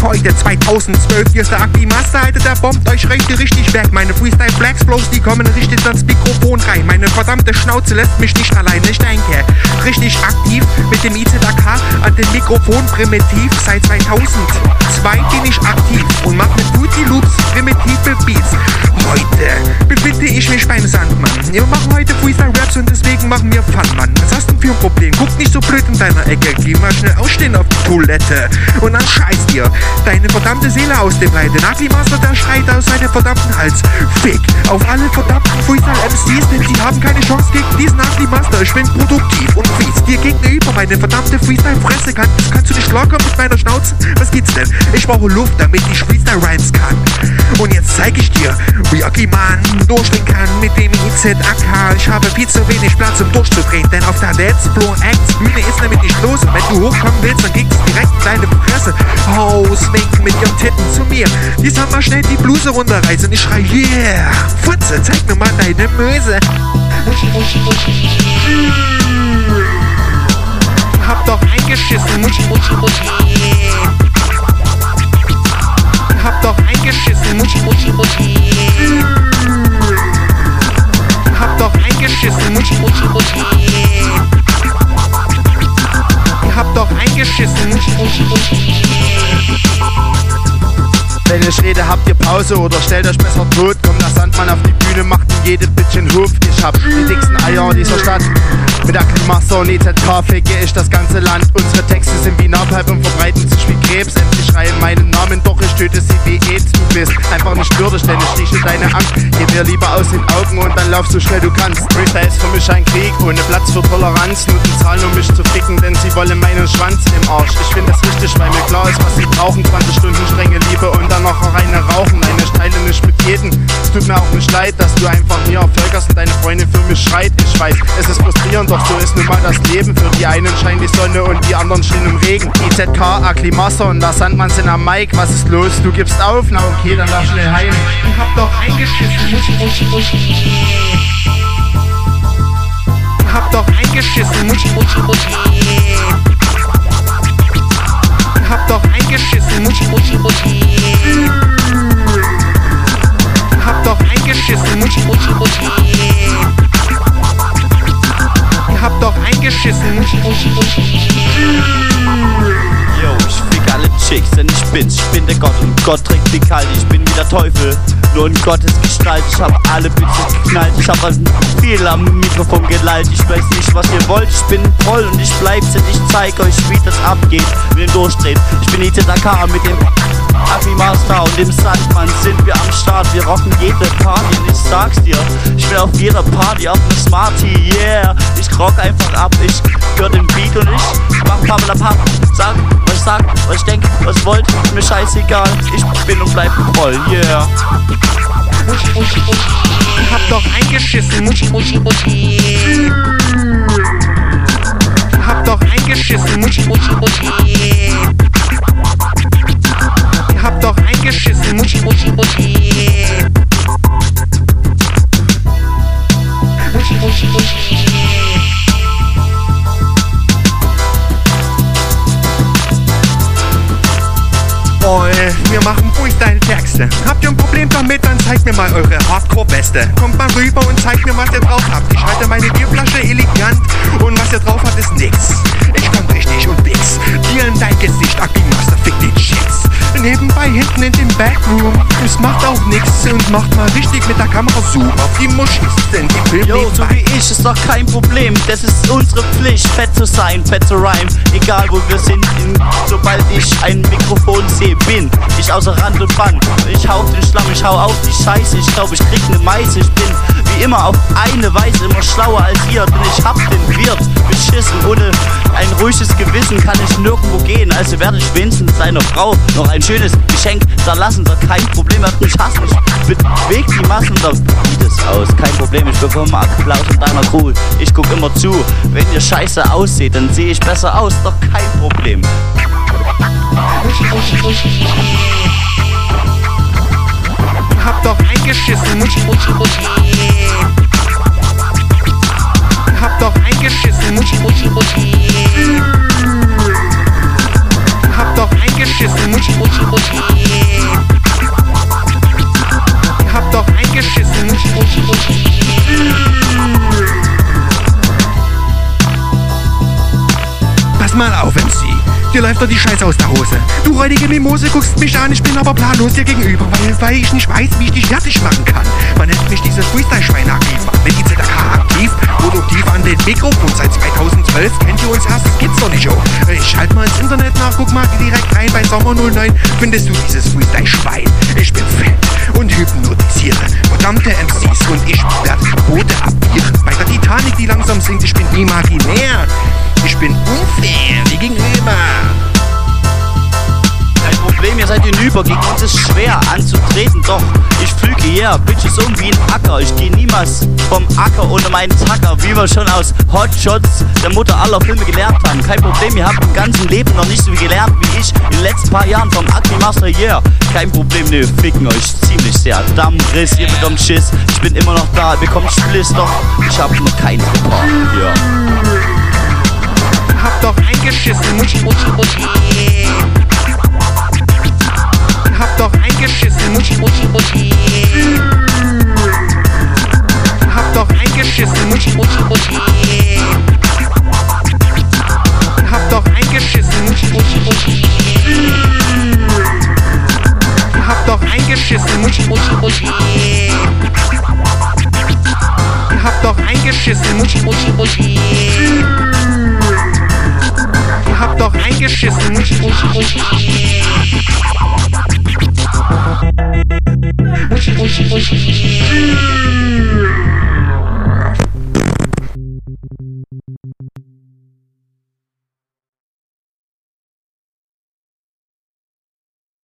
live heute 2012. Hier ist der Akti Master, Alter, der bombt euch richtig, richtig weg. Meine Freestyle Blacks bloß, die kommen richtig ans Mikrofon rein. Meine verdammte Schnauze lässt mich nicht allein. Ich denke, richtig aktiv mit dem IZAK an dem Mikrofon primitiv seit 2002 bin ich aktiv und mache mit Booty Loops primitive Beats. Heute befinde ich mich beim Sandmann. Wir machen heute Freestyle Raps und deswegen machen wir Fun, Mann. Was hast du denn für ein Problem? Guck nicht so blöd in deiner Ecke. Geh mal schnell ausstehen auf die Toilette. Und dann scheiß dir deine verdammte Seele aus dem Leid. Der Nagli-Master, der schreit aus seinem verdammten Hals. Fick auf alle verdammten Freestyle-MCs, denn sie haben keine Chance gegen diesen Nagli-Master. Ich bin produktiv und fies. Dir gegenüber meine verdammte Freestyle-Fresse kann. Das kannst du nicht locker mit meiner Schnauze? Was geht's denn? Ich brauche Luft, damit ich Freestyle-Rhymes kann. Und jetzt zeig ich dir, Aki-Man durchdrehen kann mit dem IZAK. Ich habe viel zu wenig Platz, um durchzudrehen, denn auf der Dance Floor Acts Bühne ist nämlich nicht los. Und wenn du hochkommen willst, dann kriegst du direkt in deine Fresse. Auswinken mit ihren Titten zu mir. Die soll mal schnell die Bluse runterreißen. Ich schrei, yeah! Futze, zeig mir mal deine Möse. Hab doch eingeschissen, Wenn ich rede, habt ihr Pause oder stellt euch besser tot. Kommt der Sandmann auf die Bühne, macht jede Bitch in Hof. Ich hab die dicksten Eier dieser Stadt. Mit der Klimaster und EZK ficke ich das ganze Land. Unsere Texte sind Mir lieber aus den Augen und dann lauf so schnell du kannst. Freestyle ist für mich ein Krieg, ohne Platz für Toleranz. Nur die Zahlen, um mich zu ficken, denn sie wollen meinen Schwanz im Arsch. Ich find das richtig, weil mir klar ist, was sie brauchen. 20 Stunden strenge Liebe und dann noch reine Rauchen. Nein, ich teile nicht mit jedem. Es tut mir auch nicht leid, dass du einfach mir völkerst und deine Freundin für mich schreit. Ich weiß, es ist frustrierend, doch so ist nun mal das Leben. Für die einen scheint die Sonne und die anderen stehen im Regen. IZK, Aklimaster und der Sandmann sind am Mike. Was ist los? Du gibst auf? Na okay, dann lass schnell heim. Ich hab doch eingeschissen. Hab doch eingeschissen. Hab doch eingeschissen. Hab doch eingeschissen. Hab doch eingeschissen. Yo, ich alle Chicks, denn ich bin's, ich bin der Gott und Gott trägt die Kalt, ich bin wie der Teufel, nur in Gottes Gestalt, ich hab alle Bitches geknallt, ich hab viel am Mikrofon gelallt, ich weiß nicht, was ihr wollt, ich bin voll und ich bleib's denn ich zeig euch, wie das abgeht, mit dem Durchdrehen, ich bin IZAK mit dem Happy Master und dem Sandmann sind wir am Start, wir rocken jede Party und ich sag's dir, ich bin auf jeder Party auf ne Smarty, yeah, ich rock einfach ab, ich hör den Beat und ich mach Pappelapapp, sag, was ich sag, was ich denk, was ich wollt, mir scheißegal, ich bin und bleib voll, yeah. Muschi, Muschi, Muschi. Hab doch eingeschissen, Muschi, Muschi, Muschi. Hab doch eingeschissen, Muschi, Muschi, Muschi. Freestyle-Texte. Habt ihr ein Problem damit, dann zeigt mir mal eure Hardcore-Weste. Kommt mal rüber und zeigt mir, was ihr drauf habt. Ich halte meine Bierflasche elegant und was ihr drauf habt, ist nix. Ich komm richtig und nix. Dir in dein Gesicht, Aki-Master, fick den Chicks. Nebenbei hinten in dem Backroom. Es macht auch nix und macht mal richtig mit der Kamera Zoom auf die Muschis, denn die filmen Yo, so wie ich ist doch kein Problem. Das ist unsere Pflicht, fett zu sein, fett zu rhymen. Egal wo wir sind, in, sobald ich ein Mikrofon sehe, bin ich außer Rand und Band. Ich hau auf den Schlamm, ich hau auf die Scheiße. Ich glaub, ich krieg ne Meise. Ich bin wie immer auf eine Weise immer schlauer als ihr, denn ich hab den Wirt beschissen. Ohne ein ruhiges Gewissen kann ich nirgendwo gehen. Also werde ich wenigstens seiner Frau noch ein schönes Geschenk da lassen. Da kein Problem, er wird mich hassen. Ich beweg die Massen, da sieht es aus. Kein Problem, ich bekomme Applaus von deiner Crew. Ich guck immer zu. Wenn ihr scheiße ausseht, dann sehe ich besser aus. Doch kein Problem hab doch eingeschissen. Muschi, muschi, muschi. Hab doch eingeschissen. Muschi, muschi, muschi. Hab doch eingeschissen. Muschi, muschi, muschi. Hab doch eingeschissen. Muschi, muschi, muschi. Pass mal auf, MC. Dir läuft doch die Scheiße aus der Hose. Du räudige Mimose guckst mich an, ich bin aber planlos dir gegenüber, weil, weil ich nicht weiß, wie ich dich fertig machen kann. Man nennt mich dieses Freestyle-Schwein aktiv, mit die ZK aktiv, produktiv an den Mikrofon seit 2012. Kennt ihr uns erst? Das gibt's doch nicht, oh. Ich schalt mal ins Internet nach, guck mal direkt rein bei Sommer 09. Findest du dieses Freestyle-Schwein? Ich bin fett und hypnotisiere verdammte MCs und ich werde Boote abieren. Bei der Titanic, die langsam sinkt, ich bin imaginär. Ich bin unfair wie gegenüber. Kein Problem, ihr seid hinüber. Gegen uns ist schwer anzutreten, doch ich flüge hier, Bitches um wie ein Acker. Ich gehe niemals vom Acker ohne meinen Tacker, wie wir schon aus Hotshots der Mutter aller Filme gelernt haben. Kein Problem, ihr habt im ganzen Leben noch nicht so viel gelernt wie ich in den letzten paar Jahren vom Acne Master Year. Kein Problem, ne, ficken euch ziemlich sehr. Dammriss, ihr bekommt Schiss. Ich bin immer noch da, bekommt Spliss, doch ich hab noch keinen Tripper. Ja. Hab doch eingeschissen, Muschi, Muschi, Muschi. Hab doch eingeschissen, Muschi, Muschi, Muschi. Hab doch eingeschissen, Muschi, Muschi, Muschi. Hab doch eingeschissen, Muschi, Muschi, Muschi. Hab doch eingeschissen, Muschi, Muschi, Muschi. Hab doch eingeschissen, Muschi, Muschi, Muschi. Hab doch eingeschissen,